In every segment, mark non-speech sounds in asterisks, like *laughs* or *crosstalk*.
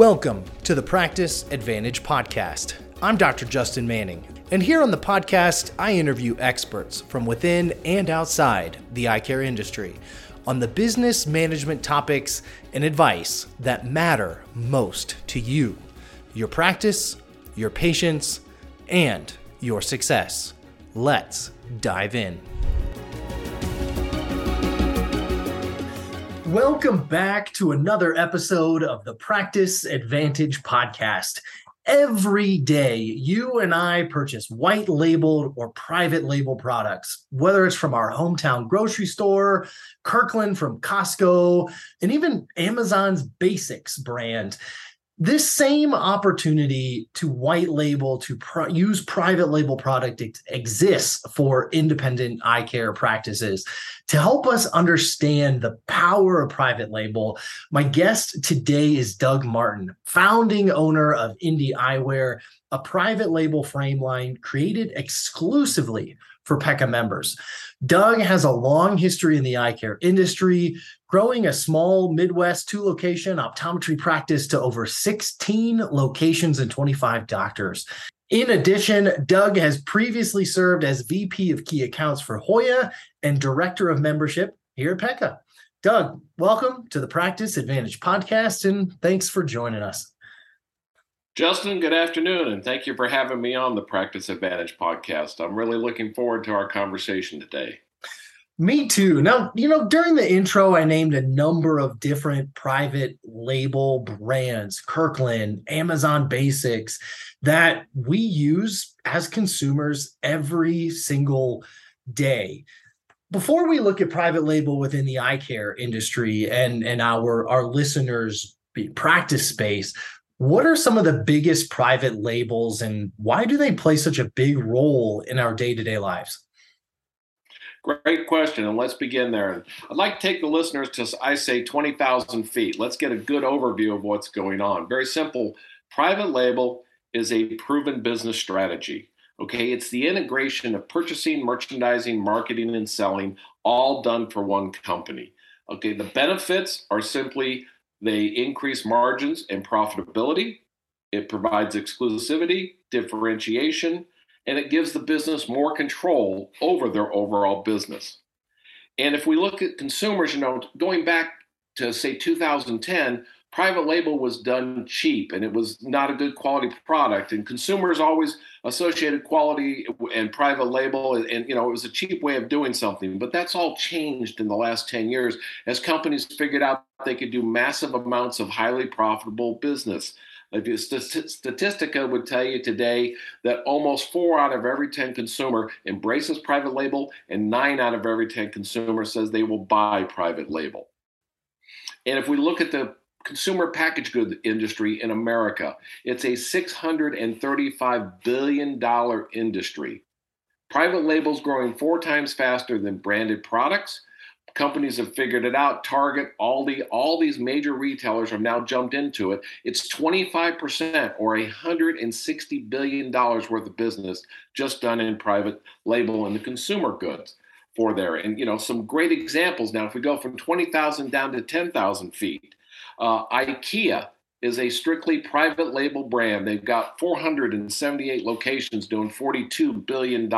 Welcome to the Practice Advantage Podcast. I'm Dr. Justin Manning, and here on the podcast, I interview experts from within and outside the eye care industry on the business management topics and advice that matter most to you, your practice, your patients, and your success. Let's dive in. Welcome back to another episode of the Practice Advantage podcast. Every day, you and I purchase white labeled or private label products, whether it's from our hometown grocery store, Kirkland from Costco, and even Amazon's Basics brand this same opportunity to white label to use private label product ex- exists for independent eye care practices to help us understand the power of private label. My guest today is doug martin founding owner of indie eyewear a private label frame line created exclusively for PECA members. Doug has a long history in the eye care industry, growing a small Midwest two location optometry practice to over 16 locations and 25 doctors. In addition, Doug has previously served as VP of Key Accounts for Hoya and Director of Membership here at PECA. Doug, welcome to the Practice Advantage podcast, and thanks for joining us. Justin, good afternoon, and thank you for having me on the Practice Advantage podcast. I'm really looking forward to our conversation today. Me too. Now, you know, during the intro, I named a number of different private label brands, Kirkland, Amazon Basics, that we use as consumers every single day. Before we look at private label within the eye care industry and, and our, our listeners' practice space, what are some of the biggest private labels and why do they play such a big role in our day to day lives? Great question. And let's begin there. I'd like to take the listeners to, I say, 20,000 feet. Let's get a good overview of what's going on. Very simple. Private label is a proven business strategy. Okay. It's the integration of purchasing, merchandising, marketing, and selling, all done for one company. Okay. The benefits are simply they increase margins and profitability. It provides exclusivity, differentiation, and it gives the business more control over their overall business. And if we look at consumers, you know, going back to say 2010, private label was done cheap and it was not a good quality product and consumers always associated quality and private label and, and, you know it was a cheap way of doing something but that's all changed in the last 10 years as companies figured out they could do massive amounts of highly profitable business Statistica would tell you today that almost four out of every 10 consumer embraces private label and nine out of every 10 consumer says they will buy private label. And if we look at the consumer package goods industry in America. It's a $635 billion industry. Private labels growing four times faster than branded products. Companies have figured it out. Target, Aldi, all these major retailers have now jumped into it. It's 25% or $160 billion worth of business just done in private label and the consumer goods for there. And, you know, some great examples now. If we go from 20,000 down to 10,000 feet, uh, IKEA is a strictly private label brand. They've got 478 locations doing $42 billion.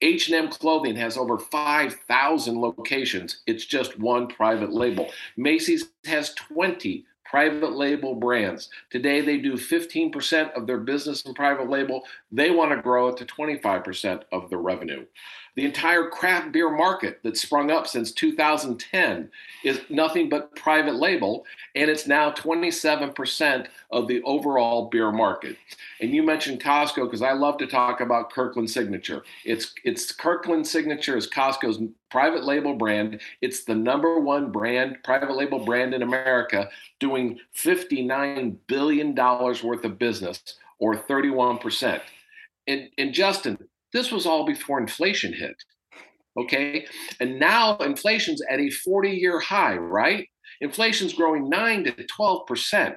H&M Clothing has over 5,000 locations. It's just one private label. Macy's has 20 private label brands. Today, they do 15% of their business in private label. They want to grow it to 25% of the revenue. The entire craft beer market that sprung up since 2010 is nothing but private label, and it's now 27% of the overall beer market. And you mentioned Costco because I love to talk about Kirkland Signature. It's it's Kirkland Signature is Costco's private label brand. It's the number one brand, private label brand in America, doing 59 billion dollars worth of business, or 31%. And, and Justin, this was all before inflation hit. Okay. And now inflation's at a 40 year high, right? Inflation's growing 9 to 12%.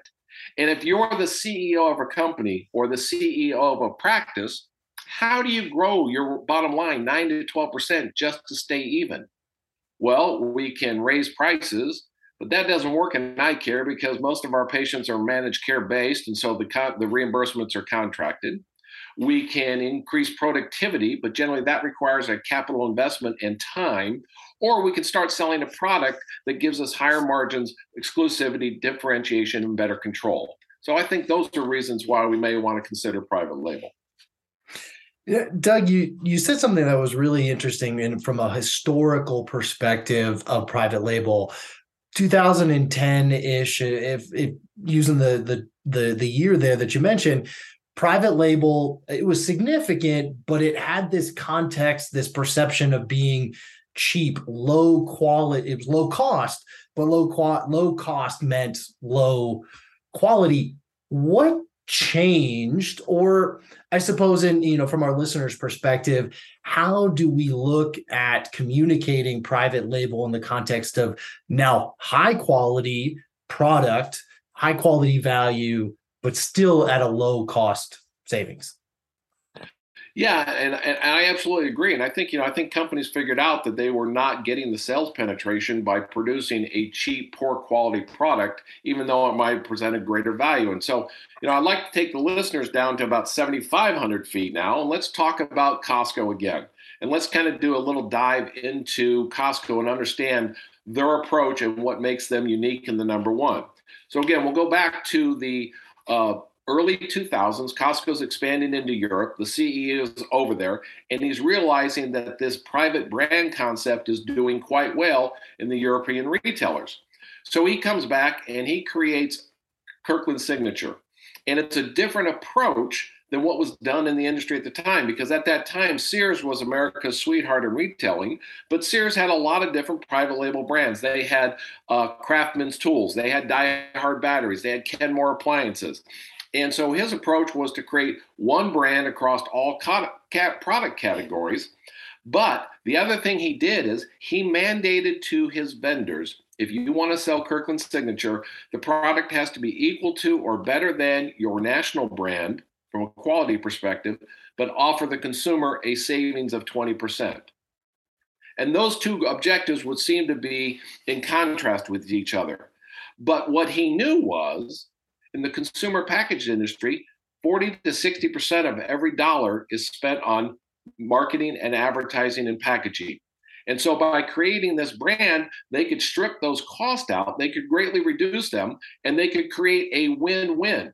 And if you're the CEO of a company or the CEO of a practice, how do you grow your bottom line 9 to 12% just to stay even? Well, we can raise prices, But that doesn't work in eye care because most of our patients are managed care based, and so the the reimbursements are contracted. We can increase productivity, but generally that requires a capital investment and time. Or we can start selling a product that gives us higher margins, exclusivity, differentiation, and better control. So I think those are reasons why we may want to consider private label. Yeah, Doug, you you said something that was really interesting and from a historical perspective of private label. 2010-ish, if, if using the the the the year there that you mentioned, private label it was significant, but it had this context, this perception of being cheap, low quality. It was low cost, but low qual low cost meant low quality. What changed or i suppose in you know from our listeners perspective how do we look at communicating private label in the context of now high quality product high quality value but still at a low cost savings yeah, and, and I absolutely agree. And I think, you know, I think companies figured out that they were not getting the sales penetration by producing a cheap, poor quality product, even though it might present a greater value. And so, you know, I'd like to take the listeners down to about 7,500 feet now, and let's talk about Costco again. And let's kind of do a little dive into Costco and understand their approach and what makes them unique in the number one. So again, we'll go back to the uh, early 2000s, Costco's expanding into Europe. The CEO is over there, and he's realizing that this private brand concept is doing quite well in the European retailers. So he comes back and he creates Kirkland Signature. And it's a different approach than what was done in the industry at the time because at that time Sears was America's sweetheart in retailing, but Sears had a lot of different private label brands. They had uh, Craftsman's tools, they had Die Hard batteries, they had Kenmore appliances. And so his approach was to create one brand across all product categories. But the other thing he did is he mandated to his vendors if you want to sell Kirkland Signature, the product has to be equal to or better than your national brand from a quality perspective, but offer the consumer a savings of 20%. And those two objectives would seem to be in contrast with each other. But what he knew was in the consumer package industry, 40 to 60% of every dollar is spent on marketing and advertising and packaging. And so by creating this brand, they could strip those costs out, they could greatly reduce them, and they could create a win win.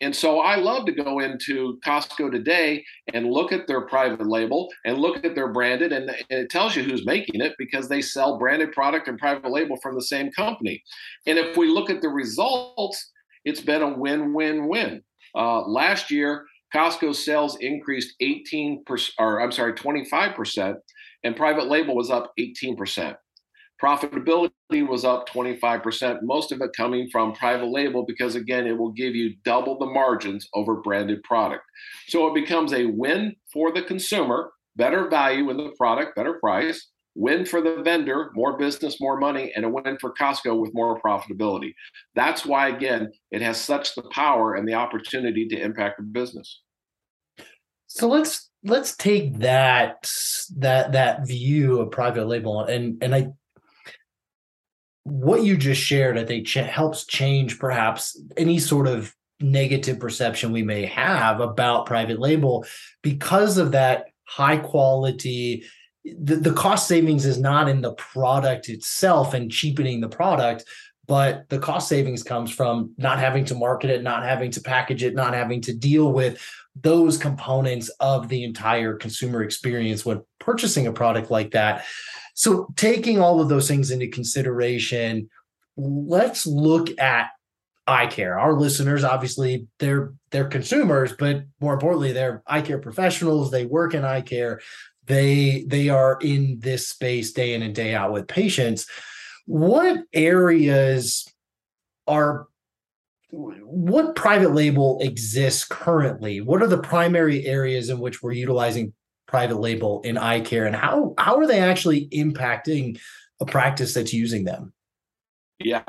And so I love to go into Costco today and look at their private label and look at their branded, and, and, it tells you who's making it because they sell branded product and private label from the same company. And if we look at the results, it's been a win-win-win. Uh, last year, Costco sales increased 18 percent, or I'm sorry, 25 percent, and private label was up 18 percent. Profitability was up 25 percent. Most of it coming from private label because again, it will give you double the margins over branded product. So it becomes a win for the consumer, better value in the product, better price, win for the vendor, more business, more money, and a win for Costco with more profitability. That's why, again, it has such the power and the opportunity to impact the business. So let's let's take that that that view of private label and and I what you just shared I think ch- helps change perhaps any sort of negative perception we may have about private label because of that high quality the, the cost savings is not in the product itself and cheapening the product but the cost savings comes from not having to market it not having to package it not having to deal with those components of the entire consumer experience when purchasing a product like that so taking all of those things into consideration let's look at eye care. Our listeners obviously they're they're consumers but more importantly they're eye care professionals. They work in eye care. They they are in this space day in and day out with patients. What areas are what private label exists currently? What are the primary areas in which we're utilizing private label in eye care and how how are they actually impacting a practice that's using them? Yeah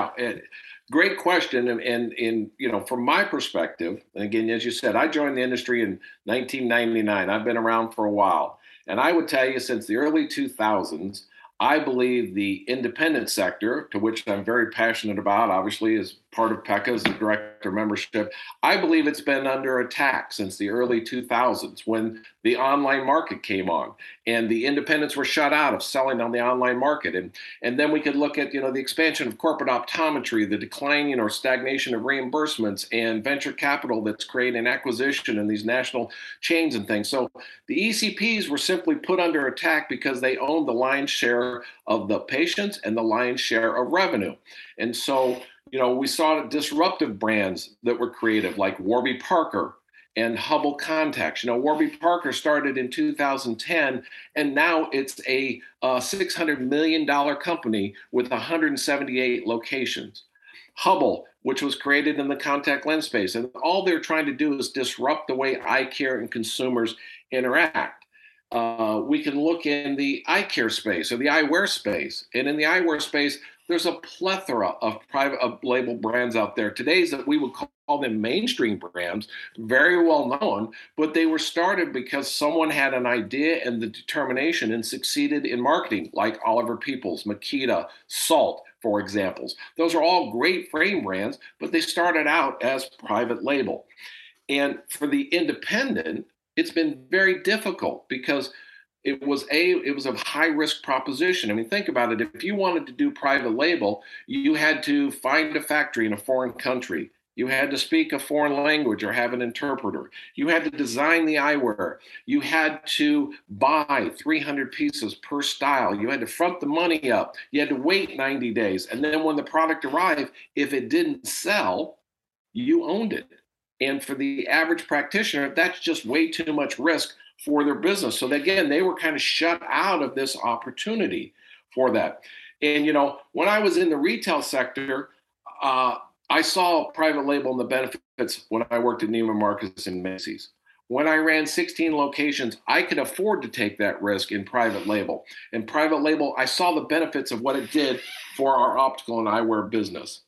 great question and, and in you know from my perspective and again as you said i joined the industry in 1999 i've been around for a while. And I would tell you, since the early 2000s, I believe the independent sector, to which I'm very passionate about, obviously, as part of PECA director membership, I believe it's been under attack since the early 2000s when the online market came on and the independents were shut out of selling on the online market. And, and then we could look at, you know, the expansion of corporate optometry, the declining or stagnation of reimbursements and venture capital that's creating acquisition in these national chains and things. So the ECPs were simply put under attack because they owned the lion's share of the patients and the lion's share of revenue. And so you know, we saw disruptive brands that were creative, like Warby Parker and Hubble Contacts. You know, Warby Parker started in 2010, and now it's a uh, $600 million company with 178 locations. Hubble, which was created in the contact lens space, and all they're trying to do is disrupt the way eye care and consumers interact. Uh, we can look in the eye care space or the eyewear space. And in the eyewear space, there's a plethora of private label brands out there today that we would call them mainstream brands, very well known, but they were started because someone had an idea and the determination and succeeded in marketing, like Oliver Peoples, Mykita, Salt, for examples. Those are all great frame brands, but they started out as private label. And for the independent, it's been very difficult because it was a it was a high risk proposition. I mean, think about it. If you wanted to do private label, you had to find a factory in a foreign country. You had to speak a foreign language or have an interpreter. You had to design the eyewear. You had to buy 300 pieces per style. You had to front the money up. You had to wait 90 days. And then when the product arrived, if it didn't sell, you owned it. And for the average practitioner, that's just way too much risk for their business. So again, they were kind of shut out of this opportunity for that. And you know, when I was in the retail sector, uh, I saw private label and the benefits when I worked at Neiman Marcus and Macy's. When I ran 16 locations, I could afford to take that risk in private label. And private label, I saw the benefits of what it did for our optical and eyewear business.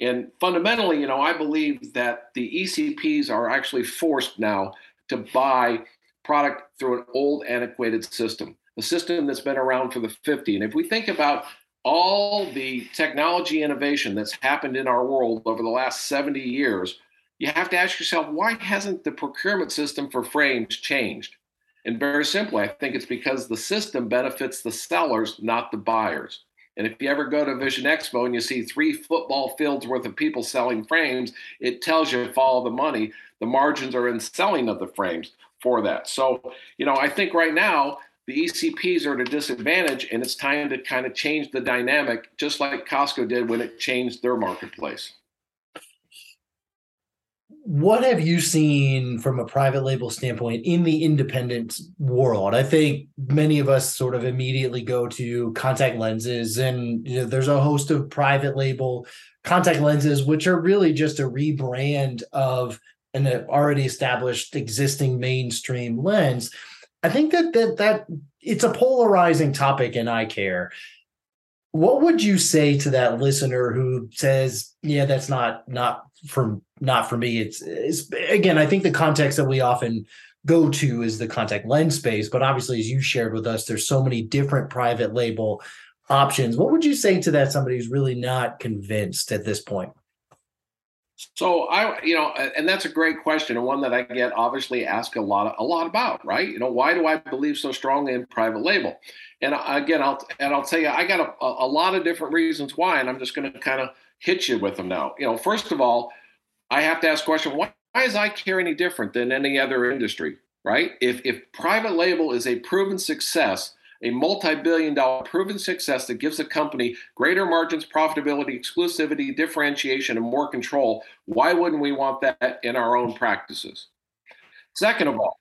And fundamentally, you know, I believe that the ECPs are actually forced now to buy product through an old, antiquated system, a system that's been around for the 50. And if we think about all the technology innovation that's happened in our world over the last 70 years, you have to ask yourself, why hasn't the procurement system for frames changed? And very simply, I think it's because the system benefits the sellers, not the buyers. And if you ever go to Vision Expo and you see three football fields worth of people selling frames, it tells you follow the money. The margins are in selling of the frames for that. So, you know, I think right now the ECPs are at a disadvantage, and it's time to kind of change the dynamic, just like Costco did when it changed their marketplace. What have you seen from a private label standpoint in the independent world? I think many of us sort of immediately go to contact lenses, and you know, there's a host of private label contact lenses, which are really just a rebrand of an already established existing mainstream lens i think that that that it's a polarizing topic in eye care. What would you say to that listener who says yeah that's not not for not for me. It's, it's again i think the context that we often go to is the contact lens space but obviously as you shared with us there's so many different private label options. What would you say to that somebody who's really not convinced at this point so I, you know, and that's a great question and one that I get obviously asked a lot, a lot about, right? You know, why do I believe so strongly in private label? And again, I'll and I'll tell you, I got a, a lot of different reasons why, and I'm just going to kind of hit you with them now. You know, first of all, I have to ask question: Why, why is eye care any different than any other industry? Right? If if private label is a proven success, a multi-billion dollar proven success that gives a company greater margins, profitability, exclusivity, differentiation, and more control. Why wouldn't we want that in our own practices? Second of all,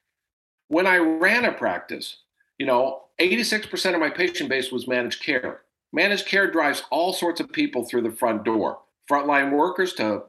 when I ran a practice, you know, 86% of my patient base was managed care. Managed care drives all sorts of people through the front door, frontline workers to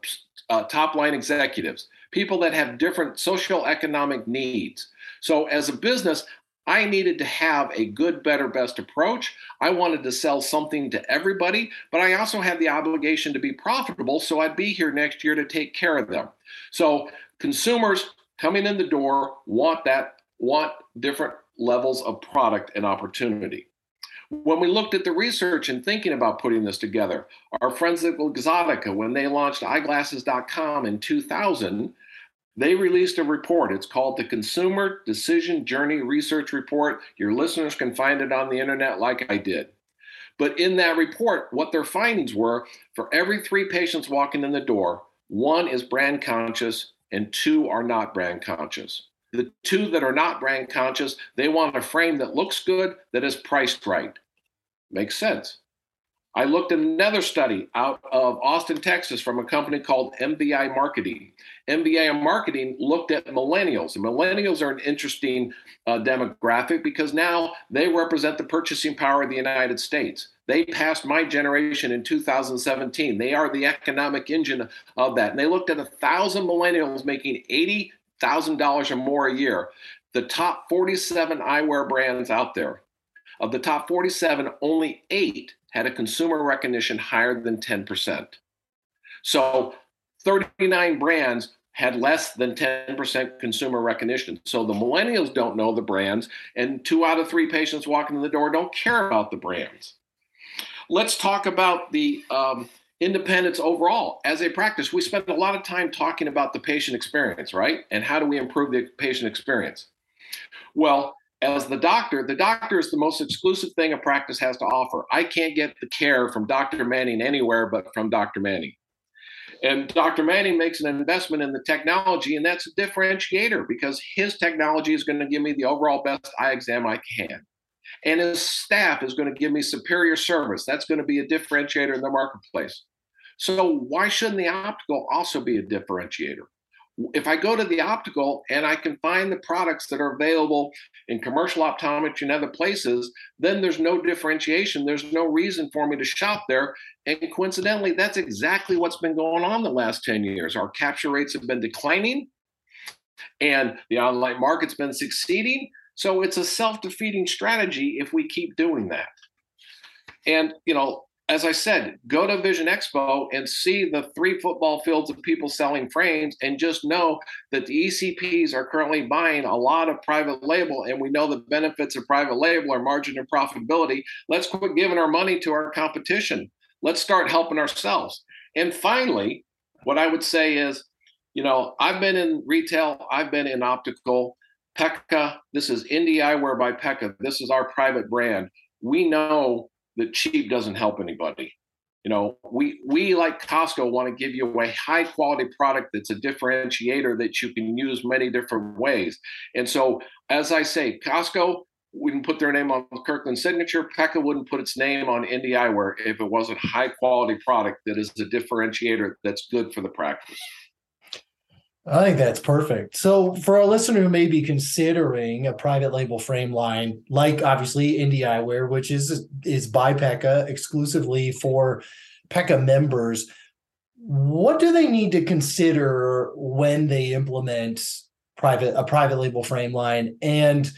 uh, top line executives, people that have different social economic needs. So, as a business, I needed to have a good, better, best approach. I wanted to sell something to everybody, but I also had the obligation to be profitable. So I'd be here next year to take care of them. So consumers coming in the door want that, want different levels of product and opportunity. When we looked at the research and thinking about putting this together, our friends at Exotica, when they launched eyeglasses.com in 2000, they released a report. It's called the Consumer Decision Journey Research Report. Your listeners can find it on the internet like I did. But in that report, what their findings were for every three patients walking in the door, one is brand conscious and two are not brand conscious. The two that are not brand conscious, they want a frame that looks good, that is priced right. Makes sense. I looked at another study out of Austin, Texas, from a company called MBI Marketing. MBI Marketing looked at millennials, and millennials are an interesting uh, demographic because now they represent the purchasing power of the United States. They passed my generation in 2017. They are the economic engine of that. And they looked at a thousand millennials making eighty thousand dollars or more a year. The top 47 eyewear brands out there. Of the top 47, only eight had a consumer recognition higher than 10%. So 39 brands had less than 10% consumer recognition. So the millennials don't know the brands, and two out of three patients walking in the door don't care about the brands. Let's talk about the um, independence overall. As a practice, we spend a lot of time talking about the patient experience, right? And how do we improve the patient experience? Well, as the doctor, the doctor is the most exclusive thing a practice has to offer. I can't get the care from Dr. Manning anywhere but from Dr. Manning. And Dr. Manning makes an investment in the technology, and that's a differentiator because his technology is going to give me the overall best eye exam I can. And his staff is going to give me superior service. That's going to be a differentiator in the marketplace. So, why shouldn't the optical also be a differentiator? If I go to the optical and I can find the products that are available in commercial optometry and other places, then there's no differentiation. There's no reason for me to shop there. And coincidentally, that's exactly what's been going on the last 10 years. Our capture rates have been declining and the online market's been succeeding. So it's a self defeating strategy if we keep doing that. And, you know, as I said, go to Vision Expo and see the three football fields of people selling frames, and just know that the ECPs are currently buying a lot of private label, and we know the benefits of private label are margin and profitability. Let's quit giving our money to our competition. Let's start helping ourselves. And finally, what I would say is, you know, I've been in retail, I've been in optical. PECA, this is Indie Eyewear by PECA. This is our private brand. We know that cheap doesn't help anybody. You know, we we like Costco want to give you a high quality product that's a differentiator that you can use many different ways. And so, as I say, Costco wouldn't put their name on Kirkland signature. PECA wouldn't put its name on Indie Eyewear if it wasn't high quality product that is a differentiator that's good for the practice. I think that's perfect. So, for a listener who may be considering a private label frame line, like obviously Indie Eyewear, which is is by PECA exclusively for PECA members, what do they need to consider when they implement private a private label frame line, and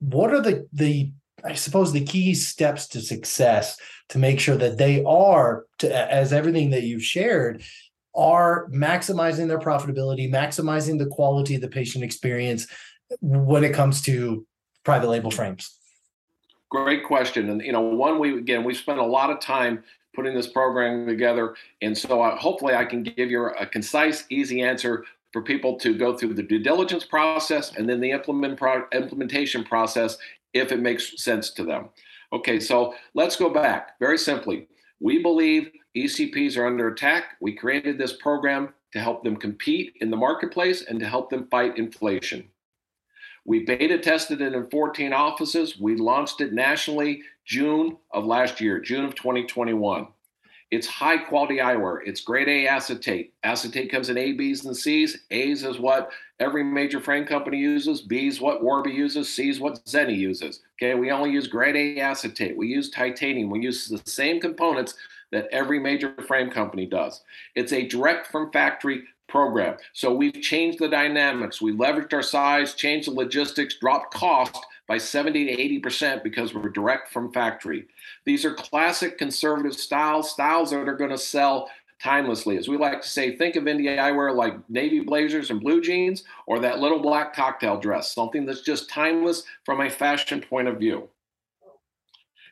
what are the the I suppose the key steps to success to make sure that they are, to, as everything that you've shared, are maximizing their profitability, maximizing the quality of the patient experience when it comes to private label frames? Great question. And, you know, one, we, again, we spent a lot of time putting this program together. And so I, hopefully I can give you a concise, easy answer for people to go through the due diligence process and then the implement pro- implementation process if it makes sense to them. Okay, so let's go back very simply. We believe ECPs are under attack. We created this program to help them compete in the marketplace and to help them fight inflation. We beta tested it in 14 offices. We launched it nationally June of last year, June of 2021. It's high quality eyewear. It's grade A acetate. Acetate comes in A, B's, and C's. A's is what every major frame company uses. B's what Warby uses. C's what Zenni uses. Okay, we only use grade A acetate. We use titanium. We use the same components that every major frame company does. It's a direct from factory program. So we've changed the dynamics. We leveraged our size, changed the logistics, dropped cost by 70 to 80% because we're direct from factory. These are classic conservative styles, styles that are going to sell timelessly. As we like to say, think of Indie eyewear like navy blazers and blue jeans or that little black cocktail dress, something that's just timeless from a fashion point of view.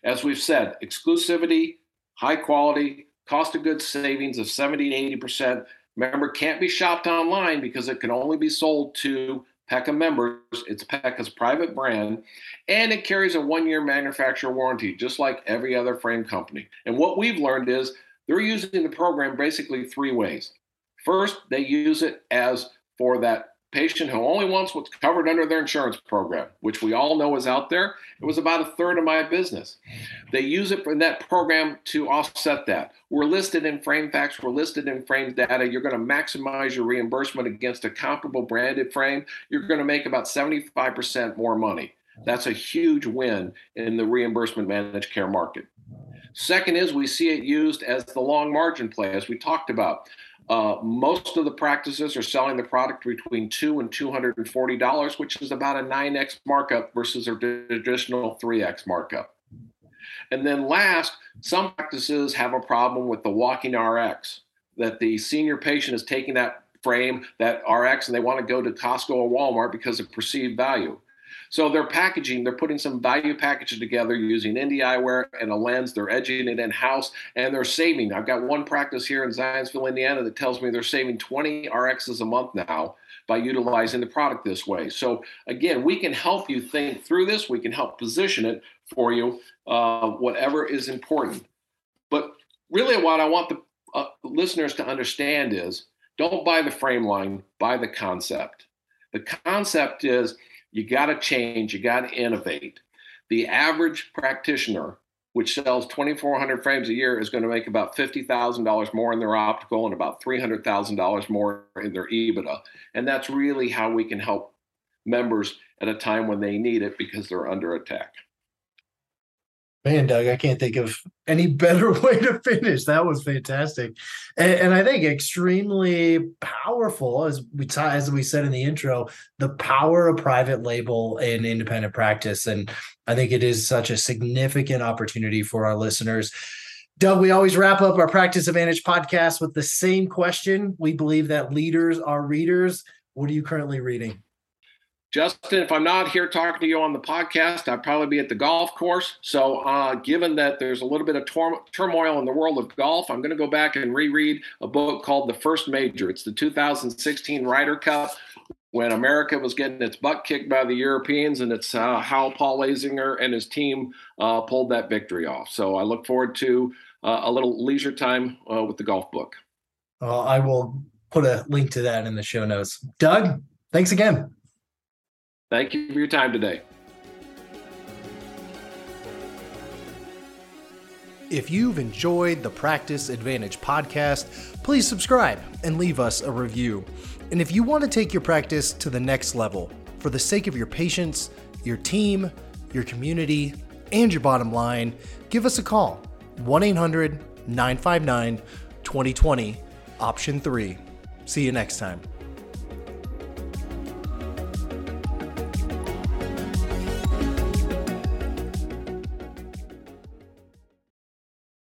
As we've said, exclusivity, high quality, cost of goods savings of 70 to 80%. Remember, can't be shopped online because it can only be sold to PECA members. It's PECA's private brand, and it carries a one year manufacturer warranty, just like every other frame company. And what we've learned is they're using the program basically three ways. First, they use it as for that patient who only wants what's covered under their insurance program, which we all know is out there. It was about a third of my business. They use it in that program to offset that. We're listed in frame facts, we're listed in frame data. You're going to maximize your reimbursement against a comparable branded frame. You're going to make about 75% more money. That's a huge win in the reimbursement managed care market. Second is we see it used as the long margin play, as we talked about. Uh, most of the practices are selling the product between two and two hundred and forty dollars, which is about a nine x markup versus a traditional three x markup. And then last, some practices have a problem with the walking RX, that the senior patient is taking that frame, that RX, and they want to go to Costco or Walmart because of perceived value. So they're packaging, they're putting some value packages together using indie eyewear and a lens. They're edging it in house and they're saving. I've got one practice here in Zionsville, Indiana that tells me they're saving 20 RXs a month now by utilizing the product this way. So again, we can help you think through this. We can help position it for you, uh, whatever is important. But really, what I want the uh, listeners to understand is don't buy the frame line, buy the concept. The concept is you got to change, you got to innovate. The average practitioner, which sells 2,400 frames a year, is going to make about $50,000 more in their optical and about $300,000 more in their EBITDA. And that's really how we can help members at a time when they need it because they're under attack. Man, Doug, I can't think of any better *laughs* way to finish. That was fantastic, and, and I think extremely powerful. As we t- as we said in the intro, the power of private label in independent practice, and I think it is such a significant opportunity for our listeners. Doug, we always wrap up our Practice Advantage podcast with the same question. We believe that leaders are readers. What are you currently reading? Justin, if I'm not here talking to you on the podcast, I'd probably be at the golf course. So, uh, given that there's a little bit of tor- turmoil in the world of golf, I'm going to go back and reread a book called The First Major. It's the 2016 Ryder Cup when America was getting its butt kicked by the Europeans, and it's uh, how Paul Azinger and his team uh, pulled that victory off. So, I look forward to uh, a little leisure time uh, with the golf book. I will put a link to that in the show notes. Doug, thanks again. Thank you for your time today. If you've enjoyed the Practice Advantage podcast, please subscribe and leave us a review. And if you want to take your practice to the next level for the sake of your patients, your team, your community, and your bottom line, give us a call 1 800 959 2020, option 3. See you next time.